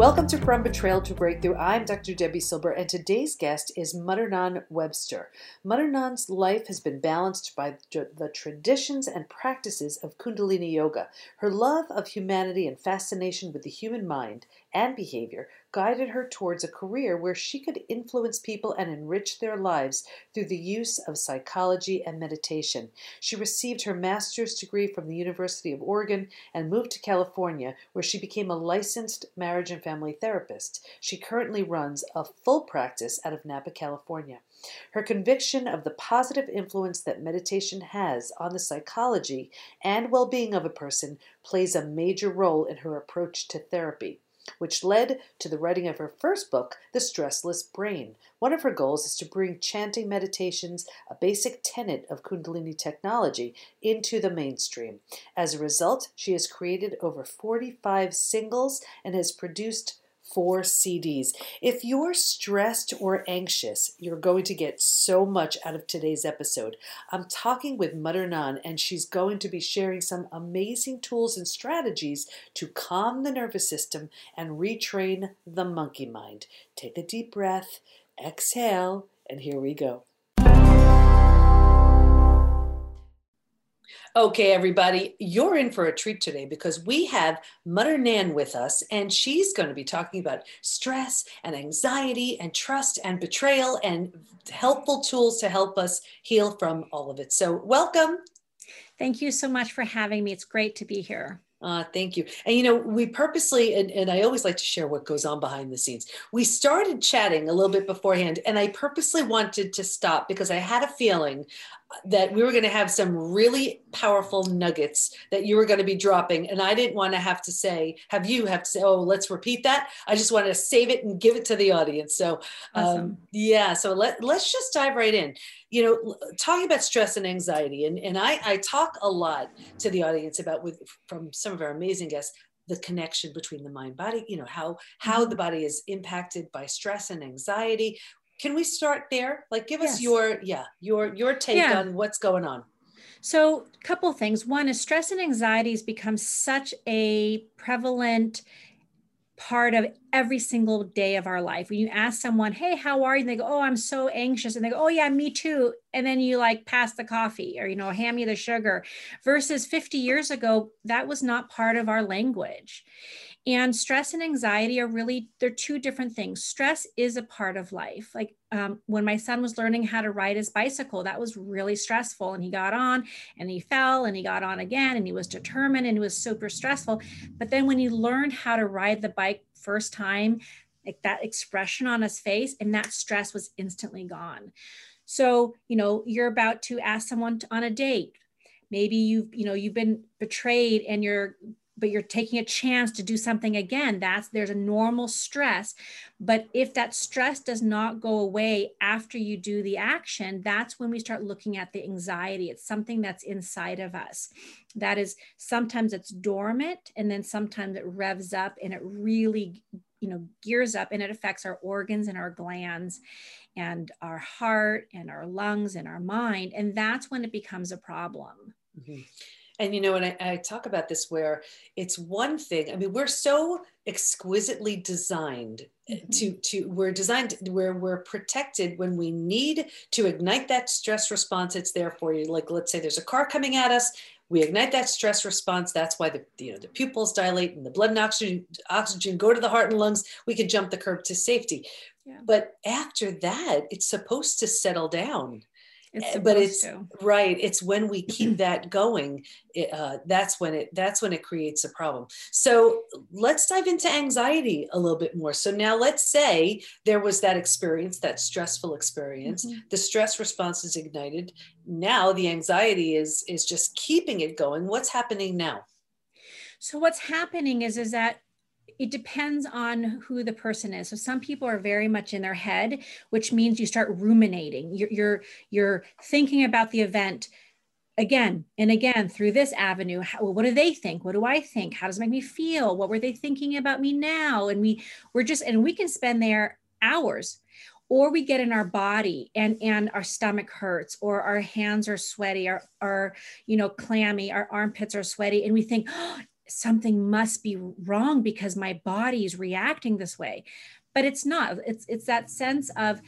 Welcome to From Betrayal to Breakthrough. I'm Dr. Debi Silber, and today's guest is Nan Webster. Nan's life has been balanced by the traditions and practices of Kundalini Yoga. Her love of humanity and fascination with the human mind and behavior guided her towards a career where she could influence people and enrich their lives through the use of psychology and meditation. She received her master's degree from the University of Oregon and moved to California, where she became a licensed marriage and family therapist. She currently runs a full practice out of Napa, California. Her conviction of the positive influence that meditation has on the psychology and well being of a person plays a major role in her approach to therapy which led to the writing of her first book, The Stressless Brain. One of her goals is to bring chanting meditations, a basic tenet of Kundalini technology, into the mainstream. As a result, she has created over 45 singles and has produced four CDs. If you're stressed or anxious, you're going to get so much out of today's episode. I'm talking with Mother Nan, and she's going to be sharing some amazing tools and strategies to calm the nervous system and retrain the monkey mind. Take a deep breath, exhale, and here we go. Okay, everybody, you're in for a treat today because we have Mother Nan with us, and she's going to be talking about stress and anxiety and trust and betrayal and helpful tools to help us heal from all of it. So, welcome. Thank you so much for having me. It's great to be here. Uh, thank you. And you know, we purposely, and, and I always like to share what goes on behind the scenes. We started chatting a little bit beforehand, and I purposely wanted to stop because I had a feeling that we were going to have some really powerful nuggets that you were going to be dropping and i didn't want to have to say have you have to say oh let's repeat that i just wanted to save it and give it to the audience so um, awesome. um, yeah so let, let's just dive right in you know talking about stress and anxiety and, and I, I talk a lot to the audience about with from some of our amazing guests the connection between the mind body you know how how mm-hmm. the body is impacted by stress and anxiety can we start there like give us your yeah your your take yeah. on what's going on so a couple things one is stress and anxiety has become such a prevalent part of every single day of our life. When you ask someone, Hey, how are you? And they go, Oh, I'm so anxious. And they go, Oh, yeah, me too. And then you like pass the coffee or, you know, hand me the sugar. Versus 50 years ago, that was not part of our language. And stress and anxiety are really, they're two different things. Stress is a part of life. Like um, when my son was learning how to ride his bicycle, that was really stressful. And he got on and he fell and he got on again and he was determined and it was super stressful. But then when he learned how to ride the bike first time, like that expression on his face and that stress was instantly gone. So, you know, you're about to ask someone to, on a date. Maybe you've, you know, you've been betrayed and you're but you're taking a chance to do something again that's there's a normal stress. But if that stress does not go away after you do the action that's when we start looking at the anxiety. It's something that's inside of us. That is sometimes it's dormant and then sometimes it revs up and it really you know gears up and it affects our organs and our glands and our heart and our lungs and our mind and that's when it becomes a problem. Mm-hmm and you know and I, I, talk about this where it's one thing i mean we're so exquisitely designed mm-hmm. to to we're designed where we're protected when we need to ignite that stress response. It's there for you. Like let's say there's a car coming at us we ignite that stress response. That's why the you know the pupils dilate and the blood and oxygen oxygen go to the heart and lungs. We can jump the curb to safety. Yeah. but after that it's supposed to settle down it's but it's to. right it's when we keep that going it, uh, that's when it that's when it creates a problem. So let's dive into anxiety a little bit more. So now let's say there was that experience that stressful experience. Mm-hmm. the stress response is ignited. Now the anxiety is is just keeping it going. What's happening now? So what's happening is is that it depends on who the person is. So some people are very much in their head, which means you start ruminating. You're you're, you're thinking about the event again and again through this avenue. How, what do they think? What do I think? How does it make me feel? What were they thinking about me now? And we we're just and we can spend there hours or we get in our body and and our stomach hurts or our hands are sweaty or, or you know clammy our armpits are sweaty and we think oh, something must be wrong because my body is reacting this way but it's not it's it's that sense of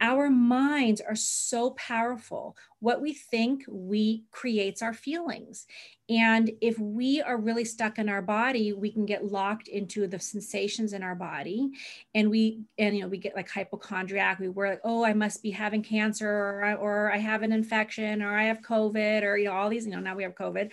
our minds are so powerful. What we think, we creates our feelings. And if we are really stuck in our body, we can get locked into the sensations in our body. And we, and you know, we get like hypochondriac. We were like, oh, I must be having cancer or, I, or I have an infection or I have COVID or, you know, all these, you know, now we have COVID,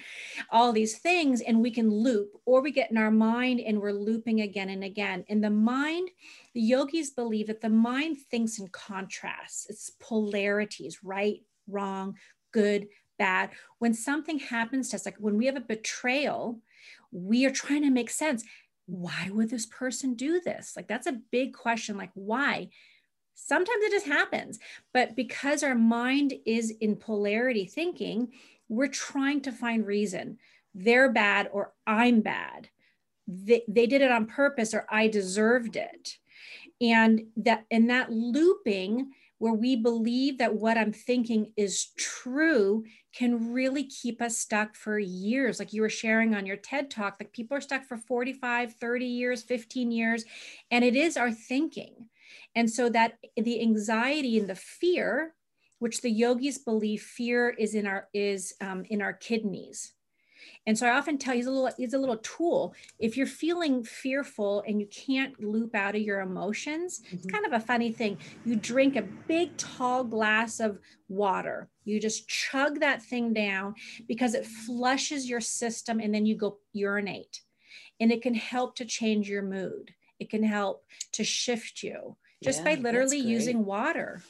all these things. And we can loop or we get in our mind and we're looping again and again. And the mind, the yogis believe that the mind thinks in contrasts, it's polarities, right, wrong, good, bad. When something happens to us, like when we have a betrayal, we are trying to make sense. Why would this person do this? Like, that's a big question. Like, why? Sometimes it just happens. But because our mind is in polarity thinking, we're trying to find reason. They're bad or I'm bad. They, they did it on purpose or I deserved it and that in that looping where we believe that what i'm thinking is true can really keep us stuck for years. Like you were sharing on your ted talk like people are stuck for 45 30 years 15 years and it is our thinking. And so that the anxiety and the fear which the yogis believe fear is in our is um, in our kidneys and so I often tell you, he's a little he's a little tool. If you're feeling fearful and you can't loop out of your emotions, mm-hmm. it's kind of a funny thing. You drink a big tall glass of water. You just chug that thing down because it flushes your system and then you go urinate. And it can help to change your mood. It can help to shift you just yeah, by literally using water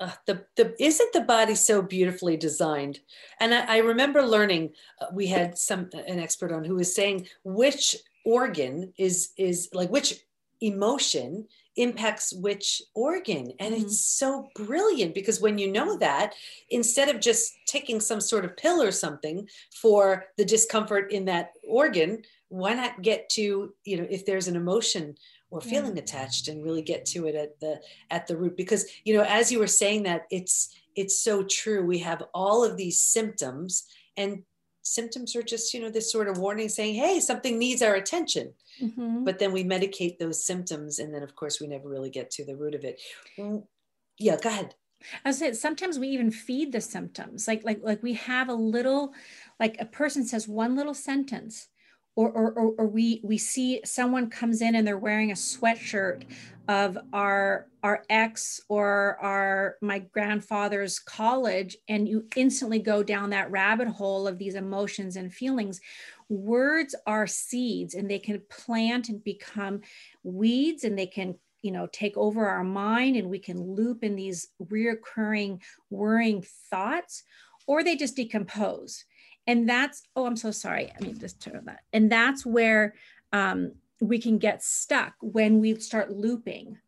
uh, the the isn't the body so beautifully designed and i, I remember learning uh, we had some an expert on who was saying which organ is is like which emotion impacts which organ and mm-hmm. it's so brilliant because when you know that instead of just taking some sort of pill or something for the discomfort in that organ why not get to you know if there's an emotion or feeling yeah. attached and really get to it at the at the root because you know as you were saying that it's it's so true we have all of these symptoms and symptoms are just you know this sort of warning saying hey something needs our attention mm-hmm. but then we medicate those symptoms and then of course we never really get to the root of it yeah go ahead I said sometimes we even feed the symptoms. Like like like we have a little, like a person says one little sentence, or, or, or, or we we see someone comes in and they're wearing a sweatshirt of our our ex or our my grandfather's college and you instantly go down that rabbit hole of these emotions and feelings. Words are seeds and they can plant and become weeds and they can you know take over our mind and we can loop in these reoccurring worrying thoughts or they just decompose and that's oh i'm so sorry. I mean just turn that. And that's where um, we can get stuck when we start looping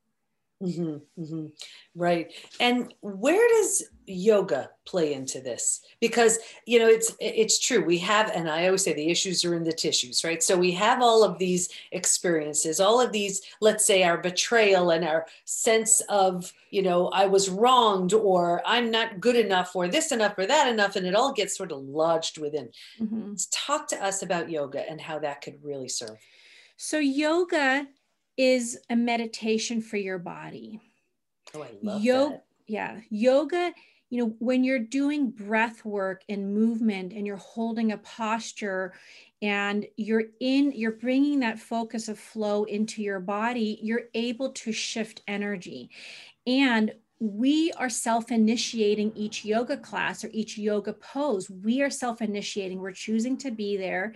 Mm-hmm, mm-hmm. Right. And where does yoga play into this? Because you know it's it's true. We have, and I always say the issues are in the tissues, right? So we have all of these experiences, all of these, let's say, our betrayal and our sense of, you know, I was wronged, or I'm not good enough, or this enough, or that enough, and it all gets sort of lodged within. Mm-hmm. Talk to us about yoga and how that could really serve. So yoga is a meditation for your body. Oh, I love Yo- that. Yeah. Yoga, you know, when you're doing breath work and movement and you're holding a posture and you're in, you're bringing that focus of flow into your body, you're able to shift energy. And we are self initiating each yoga class or each yoga pose. We are self initiating. We're choosing to be there.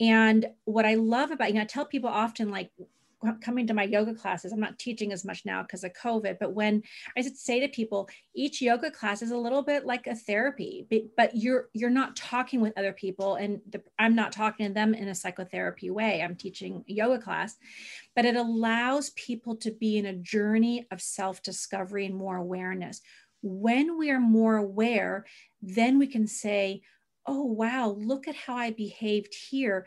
And what I love about, you know, I tell people often, like, coming to my yoga classes, I'm not teaching as much now because of COVID, but when I say to people, each yoga class is a little bit like a therapy, but you're you're not talking with other people, and the, I'm not talking to them in a psychotherapy way. I'm teaching a yoga class, but it allows people to be in a journey of self discovery and more awareness. When we are more aware, then we can say, "Oh wow, look at how I behaved here."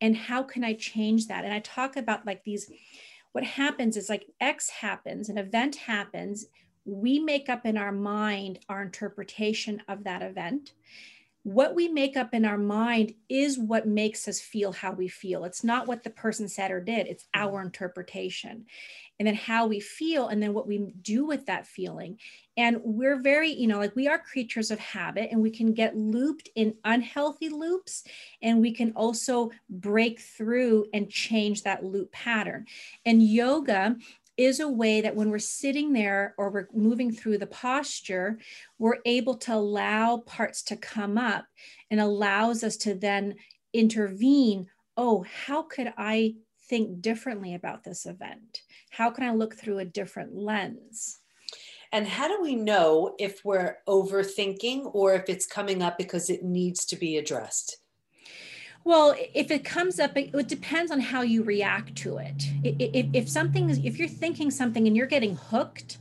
And how can i change that? And i talk about like these what happens is like x happens an event happens we make up in our mind our interpretation of that event what we make up in our mind is what makes us feel how we feel. It's not what the person said or did, it's mm-hmm. our interpretation. And then how we feel, and then what we do with that feeling. And we're very, you know, like we are creatures of habit and we can get looped in unhealthy loops. And we can also break through and change that loop pattern. And yoga is a way that when we're sitting there or we're moving through the posture, we're able to allow parts to come up and allows us to then intervene. Oh, how could I think differently about this event? How can I look through a different lens? And how do we know if we're overthinking or if it's coming up because it needs to be addressed? Well, if it comes up, it, it depends on how you react to it. If, if something is, if you're thinking something and you're getting hooked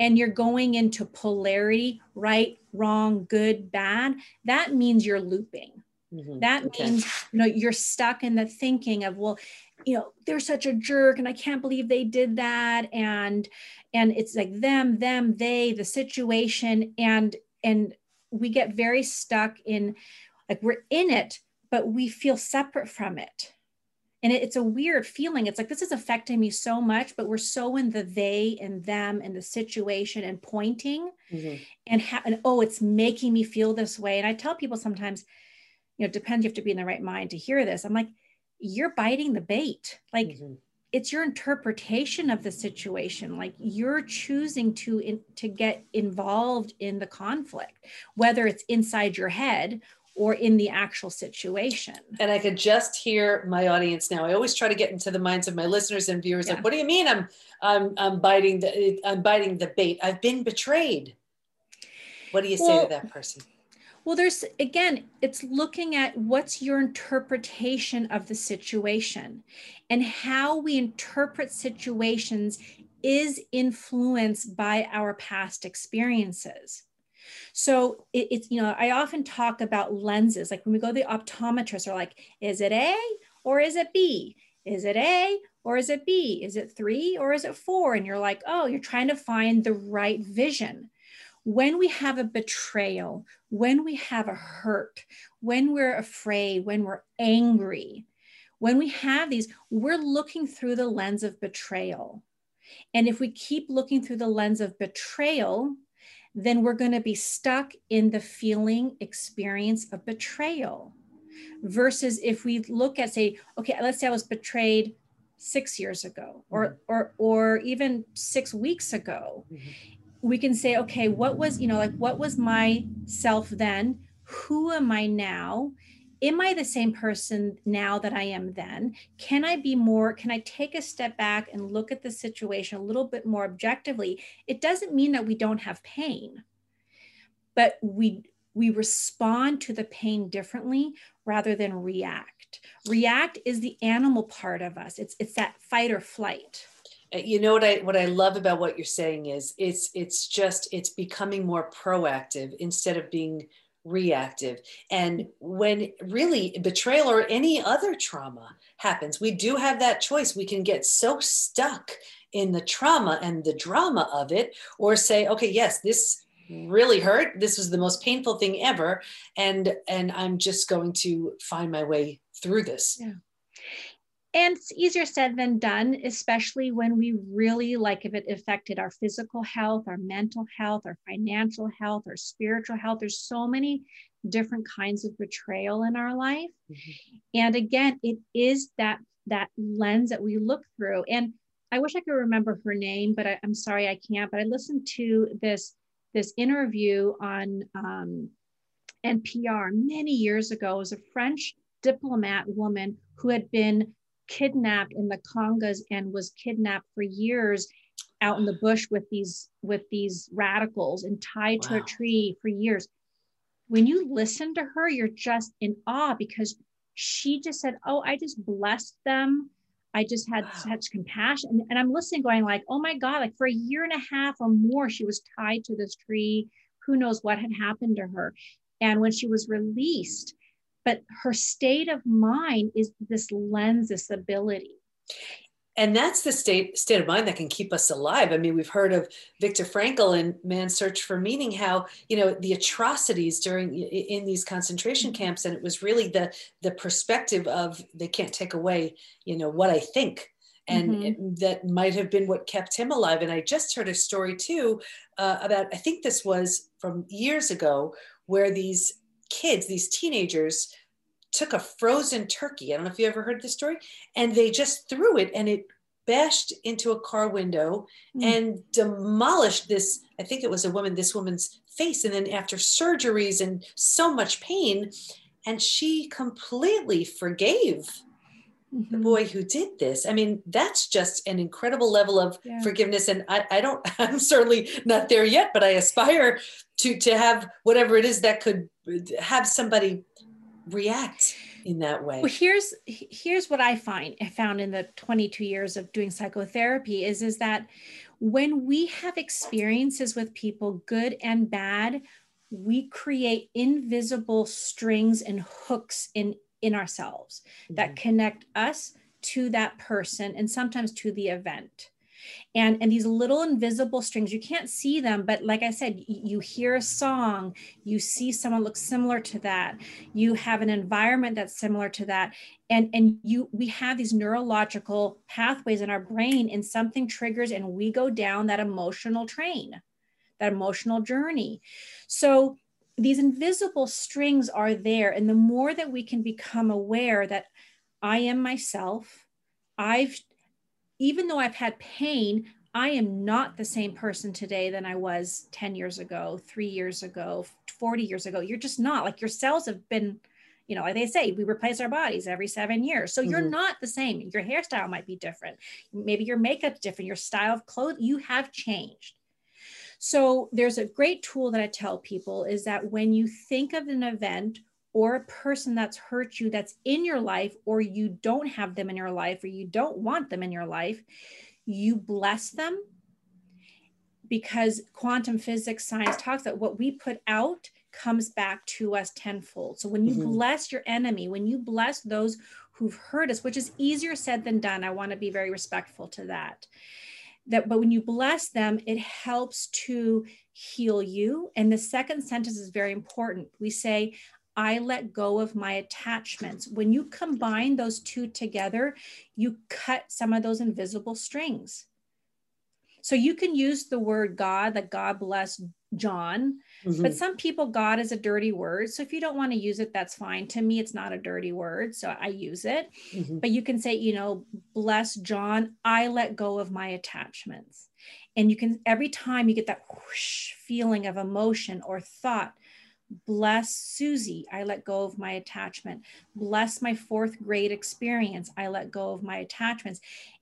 and you're going into polarity, right, wrong, good, bad, that means you're looping. Mm-hmm. That okay. means you know you're stuck in the thinking of well, you know they're such a jerk and I can't believe they did that and and it's like them, them, they, the situation and and we get very stuck in like we're in it but we feel separate from it. And it's a weird feeling. It's like this is affecting me so much, but we're so in the they and them and the situation and pointing mm-hmm. and, ha- and oh, it's making me feel this way. And I tell people sometimes, you know, depends, you have to be in the right mind to hear this. I'm like, you're biting the bait. Like mm-hmm. it's your interpretation of the situation. Like you're choosing to in, to get involved in the conflict, whether it's inside your head or in the actual situation. And I could just hear my audience now. I always try to get into the minds of my listeners and viewers. Yeah. Like, what do you mean? I'm, I'm, I'm biting the, I'm biting the bait. I've been betrayed. What do you well, say to that person? Well, there's again, it's looking at what's your interpretation of the situation and how we interpret situations is influenced by our past experiences. So it, it's, you know, I often talk about lenses. Like when we go to the optometrist, are like, is it A or is it B? Is it A or is it B? Is it three or is it four? And you're like, oh, you're trying to find the right vision. When we have a betrayal, when we have a hurt, when we're afraid, when we're angry, when we have these, we're looking through the lens of betrayal. And if we keep looking through the lens of betrayal, then we're going to be stuck in the feeling experience of betrayal. Versus if we look at, say, okay, let's say I was betrayed six years ago or mm-hmm. or or even six weeks ago mm-hmm. we can say okay what was you know like what was my self then who am i now am I the same person now that I am then? Can I be more, can I take a step back and look at the situation a little bit more objectively? It doesn't mean that we don't have pain, but we we respond to the pain differently rather than react. React is the animal part of us. It's it's that fight or flight uh, you know what i what i love about what you're saying is it's it's just it's becoming more proactive instead of being reactive. And when really betrayal or any other trauma happens, we do have that choice. We can get so stuck in the trauma and the drama of it, or say, okay, yes, this really hurt. This was the most painful thing ever. And and I'm just going to find my way through this. Yeah and it's easier said than done especially when we really like if it affected our physical health our mental health our financial health our spiritual health. There's so many different kinds of betrayal in our life. Mm-hmm. and again it is that that lens that we look through. And i wish i could remember her name but I, am sorry i can't. But i listened to this this interview on um, npr many years ago. It was a french diplomat woman who had been kidnapped in the Congas and was kidnapped for years out in the bush with these with these radicals and tied wow. to a tree for years. When you listen to her, you're just in awe because she just said, "Oh, I just blessed them. I just had wow. such compassion." And, and I'm listening, going like, "Oh my God!" Like for a year and a half or more, she was tied to this tree. Who knows what had happened to her? And when she was released, but her state of mind is this lens, this ability. and that's the state state of mind that can keep us alive. I mean, we've heard of Viktor Frankl in Man's Search for Meaning, how you know the atrocities during in these concentration mm-hmm. camps, and it was really the the perspective of they can't take away, you know, what I think, and mm-hmm. that might have been what kept him alive. And I just heard a story too uh, about I think this was from years ago, where these kids, these teenagers took a frozen turkey. I don't know if you ever heard this story, and they just threw it and it bashed into a car window mm. and demolished this. I think it was a woman, this woman's face. And then after surgeries and so much pain, and she completely forgave mm-hmm. the boy who did this. I mean, that's just an incredible level of yeah. forgiveness. And I, I don't, I'm certainly not there yet, but I aspire to to have whatever it is that could have somebody react in that way well here's here's what i find i found in the 22 years of doing psychotherapy is is that when we have experiences with people good and bad we create invisible strings and hooks in in ourselves mm-hmm. that connect us to that person and sometimes to the event and and these little invisible strings you can't see them but like i said you hear a song you see someone look similar to that you have an environment that's similar to that and and you we have these neurological pathways in our brain and something triggers and we go down that emotional train that emotional journey so these invisible strings are there and the more that we can become aware that i am myself i've even though I've had pain, I am not the same person today than I was 10 years ago, three years ago, 40 years ago. You're just not like your cells have been, you know, like they say, we replace our bodies every seven years. So mm-hmm. you're not the same. Your hairstyle might be different. Maybe your makeup's different. Your style of clothes, you have changed. So there's a great tool that I tell people is that when you think of an event or a person that's hurt you that's in your life, or you don't have them in your life, or you don't want them in your life, you bless them because quantum physics science talks that what we put out comes back to us tenfold. So when you mm-hmm. bless your enemy, when you bless those who've hurt us, which is easier said than done, I want to be very respectful to that. That, but when you bless them, it helps to heal you. And the second sentence is very important. We say, I let go of my attachments. When you combine those two together, you cut some of those invisible strings. So you can use the word God, that God bless John, mm-hmm. but some people, God is a dirty word. So if you don't want to use it, that's fine. To me, it's not a dirty word. So I use it. Mm-hmm. But you can say, you know, bless John, I let go of my attachments. And you can, every time you get that whoosh feeling of emotion or thought, Bless Susie, I let go of my attachment. Bless my fourth grade experience, I let go of my attachments.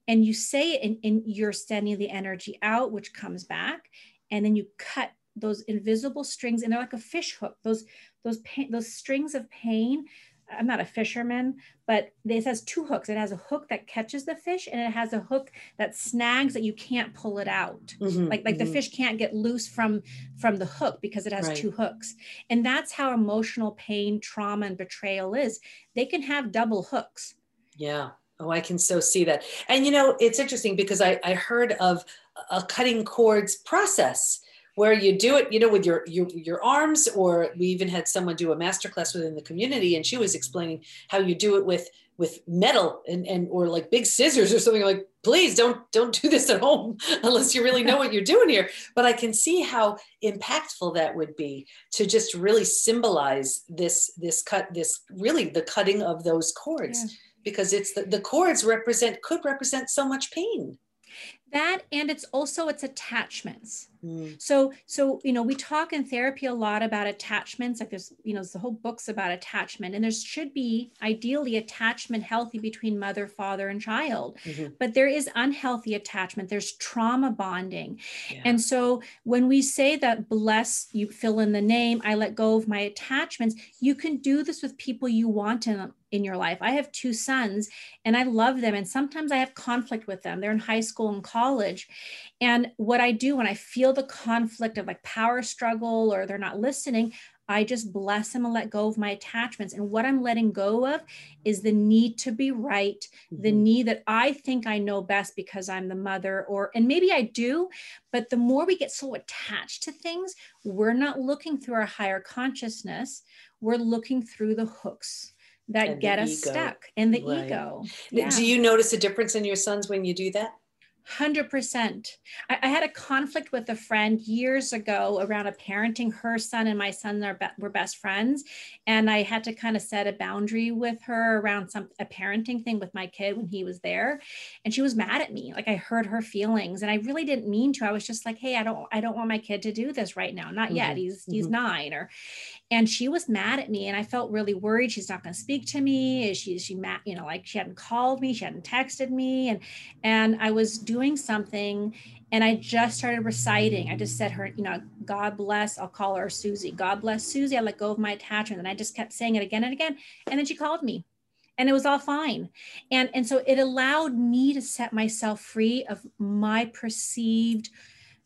And you say it and, and you're sending the energy out, which comes back. And then you cut those invisible strings and they're like a fish hook those those pain, those strings of pain I'm not a fisherman, but this has two hooks. It has a hook that catches the fish, and it has a hook that snags that you can't pull it out. Mm-hmm, like like mm-hmm. the fish can't get loose from from the hook because it has right. two hooks. And that's how emotional pain, trauma, and betrayal is. They can have double hooks. Yeah. Oh, I can so see that. And you know, it's interesting because I, I heard of a cutting cords process where you do it, you know, with your, your your arms, or we even had someone do a masterclass within the community, and she was explaining how you do it with with metal and, and or like big scissors or something like please don't don't do this at home unless you really know what you're doing here. But i can see how impactful that would be to just really symbolize this this cut this really the cutting of those cords. Yeah. because it's the, the cords represent could represent so much pain that and it's also its attachments mm. so so you know we talk in therapy a lot about attachments like there's you know there's the whole books about attachment and there should be ideally attachment healthy between mother father and child mm-hmm. but there is unhealthy attachment there's trauma bonding yeah. and so when we say that bless you fill in the name i let go of my attachments you can do this with people you want in in your life. I have two sons and I love them. And sometimes I have conflict with them. They're in high school and college. And what I do when I feel the conflict of like power struggle or they're not listening, I just bless them and let go of my attachments. And what I'm letting go of is the need to be right, mm-hmm. the need that I think I know best because I'm the mother, or, and maybe I do, but the more we get so attached to things, we're not looking through our higher consciousness, we're looking through the hooks that and get us ego. stuck in the right. ego. Yeah. Do you notice a difference in your sons when you do that? 100%. I, I, had a conflict with a friend years ago around a parenting. Her son and my son are be- were best friends. And I had to kind of set a boundary with her around some a parenting thing with my kid when he was there. And she was mad at me. Like I heard her feelings and I really didn't mean to. I was just like, hey, I don't I don't want my kid to do this right now. Not mm-hmm. yet. He's mm-hmm. he's nine or and she was mad at me and i felt really worried she's not going to speak to me. Is she she mad? You know like she hadn't called me she hadn't texted me and and i was doing something and i just started reciting. I just said her you know god bless i'll call her susie god bless susie i let go of my attachment and i just kept saying it again and again and then she called me and it was all fine. And and so it allowed me to set myself free of my perceived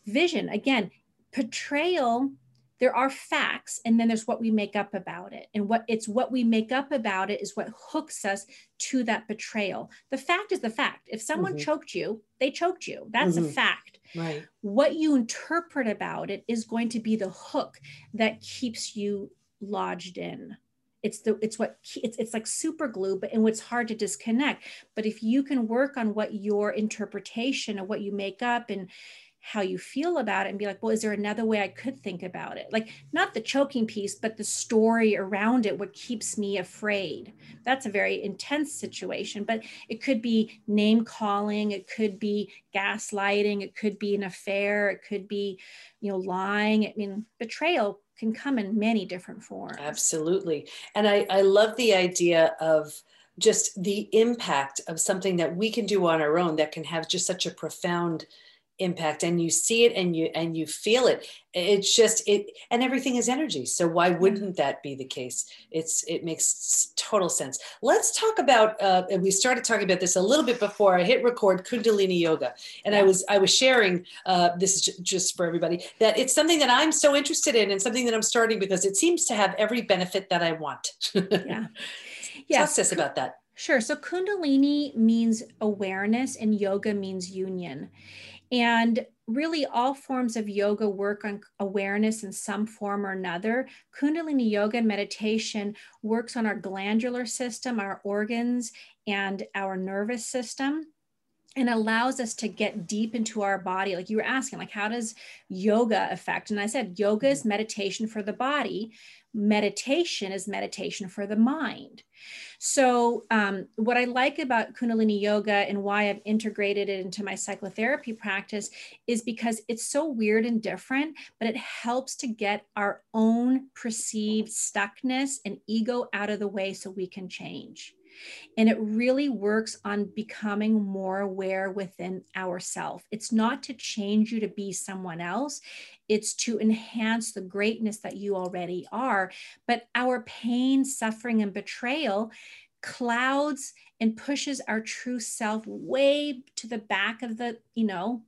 vision. Again portrayal there are facts and then there's what we make up about it. And what it's what we make up about it is what hooks us to that betrayal. The fact is the fact. If someone mm-hmm. choked you they choked you. That's mm-hmm. a fact. Right. What you interpret about it is going to be the hook that keeps you lodged in. It's the it's what it's, it's like super glue but and what's hard to disconnect. But if you can work on what your interpretation of what you make up and how you feel about it and be like, well, is there another way I could think about it? Like, not the choking piece, but the story around it, what keeps me afraid. That's a very intense situation, but it could be name calling, it could be gaslighting, it could be an affair, it could be, you know, lying. I mean, betrayal can come in many different forms. Absolutely. And I, I love the idea of, just the impact of something that we can do on our own that can have just such a profound impact and you see it and you and you feel it. It's just it and everything is energy so why wouldn't that be the case? It's it makes total sense. Let's talk about uh, and we started talking about this a little bit before i hit record kundalini yoga. And i was i was sharing uh, this is just for everybody that it's something that i'm so interested in and something that i'm starting because it seems to have every benefit that i want. Yeah. Yeah. Talk to us about that. Sure. So Kundalini means awareness and yoga means union. And really, all forms of yoga work on awareness in some form or another. Kundalini yoga and meditation works on our glandular system, our organs, and our nervous system and allows us to get deep into our body like you were asking like how does yoga affect and i said yoga is mm-hmm. meditation for the body meditation is meditation for the mind. So, um, what I like about Kundalini Yoga and why I've integrated it into my psychotherapy practice is because it's so weird and different, but it helps to get our own perceived stuckness and ego out of the way so we can change. And it really works on becoming more aware within ourself. It's not to change you to be someone else, it's to enhance the greatness that you already are. But our pain, suffering, and betrayal clouds and pushes our true self way to the back of the, you know,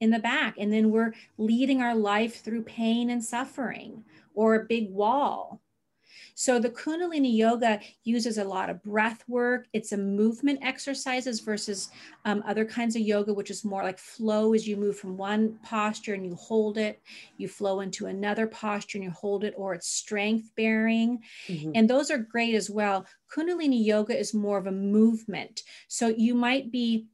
in the back. And then we're leading our life through pain and suffering or a big wall so the Kundalini yoga uses a lot of breath work. It's a movement exercises versus um, other kinds of yoga, which is more like flow as you move from one posture and you hold it, you flow into another posture and you hold it, or it's strength bearing. Mm-hmm. And those are great as well. Kundalini yoga is more of a movement. So you might be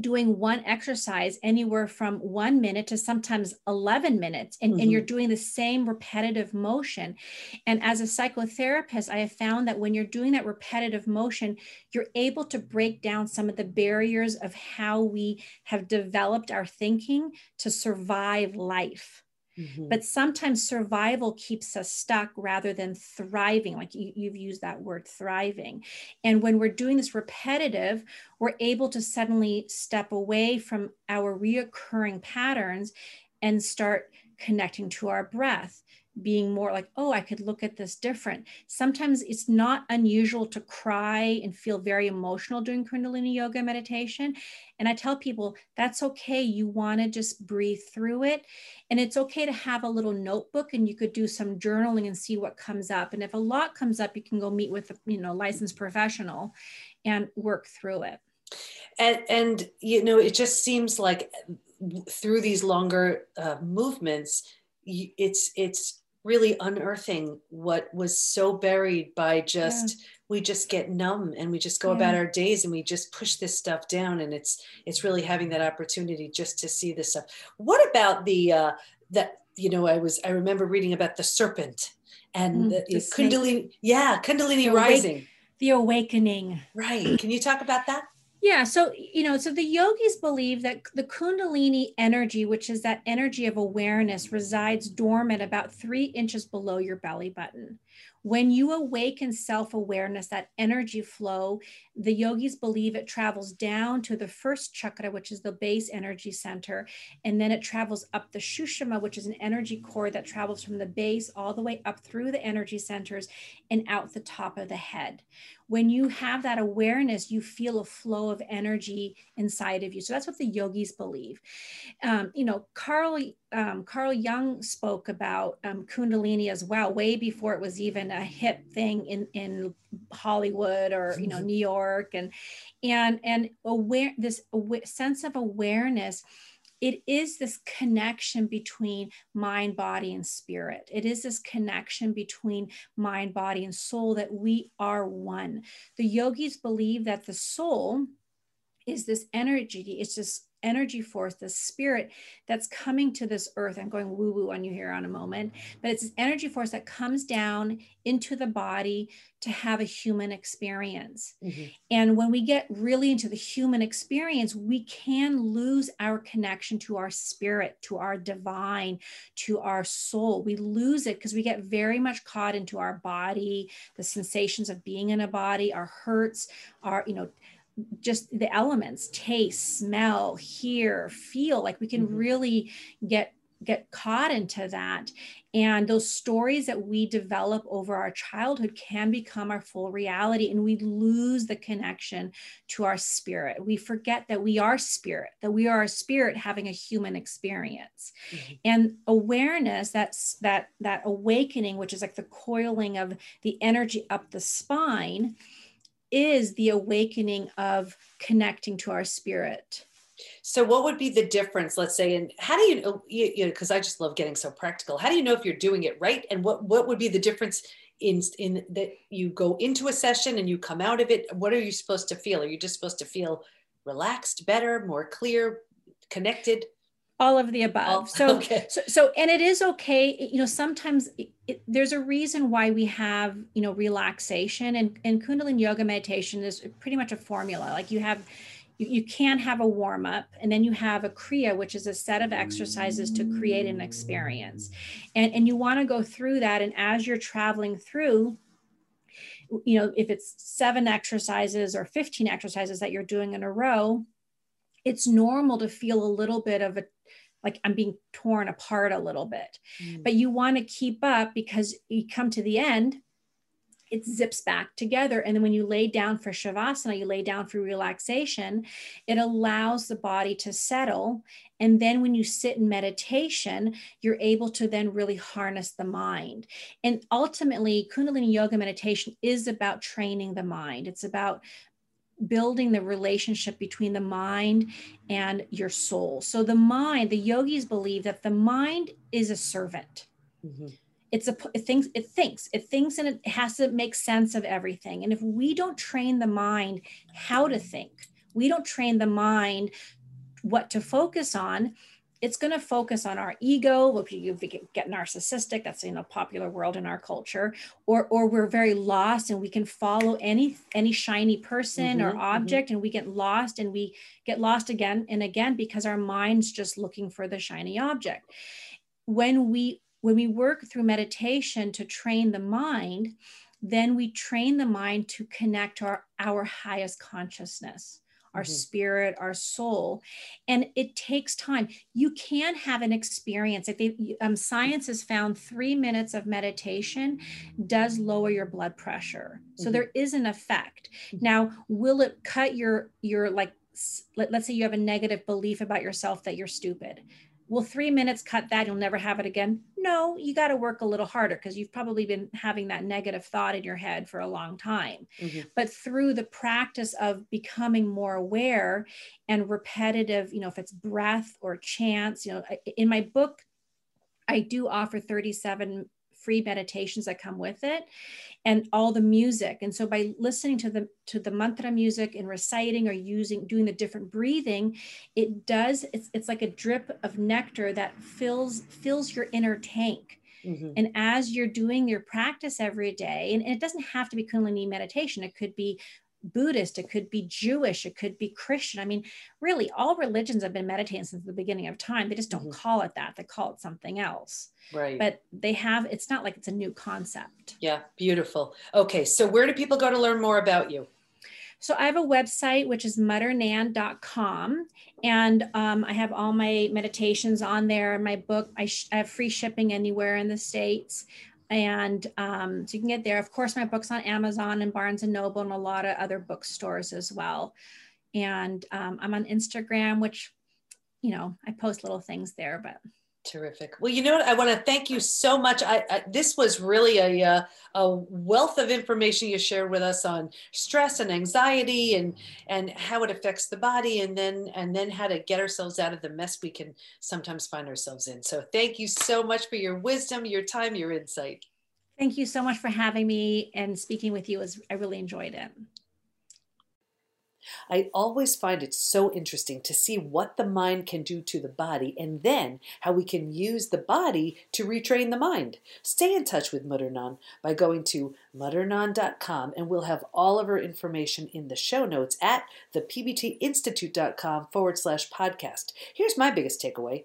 doing one exercise anywhere from one minute to sometimes 11 minutes and, mm-hmm. and, you're doing the same repetitive motion and as a psychotherapist i have found that when you're doing that repetitive motion you're able to break down some of the barriers of how we have developed our thinking to survive life Mm-hmm. But sometimes survival keeps us stuck rather than thriving. Like you, you've used that word thriving. And when we're doing this repetitive, we're able to suddenly step away from our reoccurring patterns and start connecting to our breath, being more like, oh, I could look at this different. Sometimes it's not unusual to cry and feel very emotional during Kundalini yoga meditation. And I tell people that's okay. You want to just breathe through it. And it's okay to have a little notebook and you could do some journaling and see what comes up. And if a lot comes up, you can go meet with a you know licensed professional and work through it. And and you know, it just seems like through these longer uh, movements, it's it's really unearthing what was so buried by just yeah. we just get numb and we just go yeah. about our days and we just push this stuff down. And it's it's really having that opportunity just to see this stuff. What about the uh that you know i was i remember reading about the serpent and mm, the, the kundalini yeah kundalini the rising. awake, the awakening. Right. Can you talk about that yeah. So, you know, so the yogis believe that the Kundalini energy, which is that energy of awareness, resides dormant about three inches below your belly button. When you awaken self awareness, that energy flow, the yogis believe it travels down to the first chakra, which is the base energy center, and then it travels up the Sushumna, which is an energy core that travels from the base all the way up through the energy centers and out the top of the head when you have that awareness, you feel a flow of energy inside of you. So that's what the yogis believe. Um, you know, Carl um, Carl Jung spoke about um, Kundalini as well, way before it was even a hip thing in in Hollywood or you know New York, and and and aware this sense of awareness it is this connection between mind, body, and spirit. It is this connection between mind, body, and soul that we are one. The yogis believe that the soul is this energy, it's this energy force, the spirit that's coming to this earth. I'm going woo woo on you here on a moment, but it's this energy force that comes down into the body to have a human experience. Mm-hmm. And when we get really into the human experience, we can lose our connection to our spirit, to our divine, to our soul. We lose it because we get very much caught into our body, the sensations of being in a body, our hurts, our, you know, just the elements taste smell hear feel like we can mm-hmm. really get get caught into that and those stories that we develop over our childhood can become our full reality and we lose the connection to our spirit we forget that we are spirit that we are a spirit having a human experience mm-hmm. and awareness that's that that awakening which is like the coiling of the energy up the spine is the awakening of connecting to our spirit. So, what would be the difference? Let's say, and how do you? You know, because I just love getting so practical. How do you know if you're doing it right? And what what would be the difference in in that you go into a session and you come out of it? What are you supposed to feel? Are you just supposed to feel relaxed, better, more clear, connected? All of the above. Oh, so, okay. so, so, and it is okay. You know, sometimes it, it, there's a reason why we have, you know, relaxation and, and Kundalini yoga meditation is pretty much a formula. Like you have, you, you can have a warm up and then you have a Kriya, which is a set of exercises to create an experience. And, and you want to go through that. And as you're traveling through, you know, if it's seven exercises or 15 exercises that you're doing in a row, it's normal to feel a little bit of a like I'm being torn apart a little bit. Mm. But you want to keep up because you come to the end, it zips back together. And then when you lay down for Shavasana, you lay down for relaxation, it allows the body to settle. And then when you sit in meditation, you're able to then really harness the mind. And ultimately, Kundalini Yoga meditation is about training the mind. It's about building the relationship between the mind and your soul. So the mind, the yogis believe that the mind is a servant. Mm-hmm. It's a it thinks it thinks it thinks and it has to make sense of everything. And if we don't train the mind how to think, we don't train the mind what to focus on, it's going to focus on our ego if you get narcissistic that's in a popular world in our culture or or we're very lost and we can follow any any shiny person mm-hmm, or mm-hmm. object mm-hmm. and we get lost and we get lost again and again because our mind's just looking for the shiny object when we when we work through meditation to train the mind then we train the mind to connect to our, our highest consciousness our mm-hmm. spirit, our soul. And it takes time. You can have an experience. Like they, um, science has found three minutes of meditation does lower your blood pressure. So mm-hmm. there is an effect. Mm-hmm. Now, will it cut your your like let, let's say you have a negative belief about yourself that you're stupid will three minutes cut that? You'll never have it again? No you got to work a little harder because you've probably been having that negative thought in your head for a long time. Mm-hmm. but through the practice of becoming more aware and repetitive you know if it's breath or chants you know in my book i do offer 37 free meditations that come with it and all the music. And so by listening to the to the mantra music and reciting or using doing the different breathing it does it's, it's like a drip of nectar that fills fills your inner tank. Mm-hmm. and as you're doing your practice every day and, and it doesn't have to be kundalini meditation. It could be Buddhist, it could be Jewish, it could be Christian. I mean, really, all religions have been meditating since the beginning of time. They just don't mm-hmm. call it that, they call it something else. Right. But they have, it's not like it's a new concept. Yeah, beautiful. Okay, so where do people go to learn more about you? So I have a website which is mutternan.com, and um, I have all my meditations on there. My book, I, sh- I have free shipping anywhere in the states and um, so you can get there. Of course, my book's on Amazon and Barnes and Noble and a lot of other bookstores as well. And um, I'm on Instagram, which, you know, I post little things there, but. Terrific. Well, you know what? I want to thank you so much. I, I this was really a, uh, a wealth of information you shared with us on stress and anxiety and and how it affects the body, and then and then how to get ourselves out of the mess we can sometimes find ourselves in. So, thank you so much for your wisdom, your time, your insight. Thank you so much for having me and speaking with you. Was I really enjoyed it. I always find it so interesting to see what the mind can do to the body and then how we can use the body to retrain the mind. Stay in touch with Mutternan by going to mutternan.com and we'll have all of our information in the show notes at thepbtinstitute.com forward slash podcast. Here's my biggest takeaway.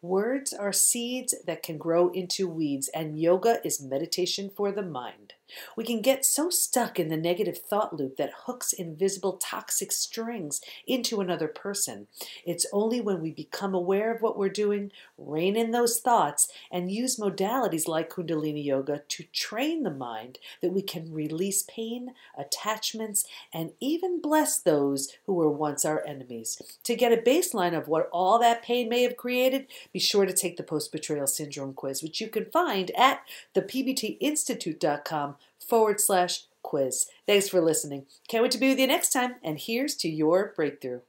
Words are seeds that can grow into weeds, and yoga is meditation for the mind. We can get so stuck in the negative thought loop that hooks invisible toxic strings into another person. It's only when we become aware of what we're doing, rein in those thoughts, and use modalities like Kundalini Yoga to train the mind that we can release pain, attachments, and even bless those who were once our enemies. To get a baseline of what all that pain may have created, be sure to take the post betrayal syndrome quiz, which you can find at thepbtinstitute.com forward slash quiz. Thanks for listening. Can't wait to be with you next time, and here's to your breakthrough.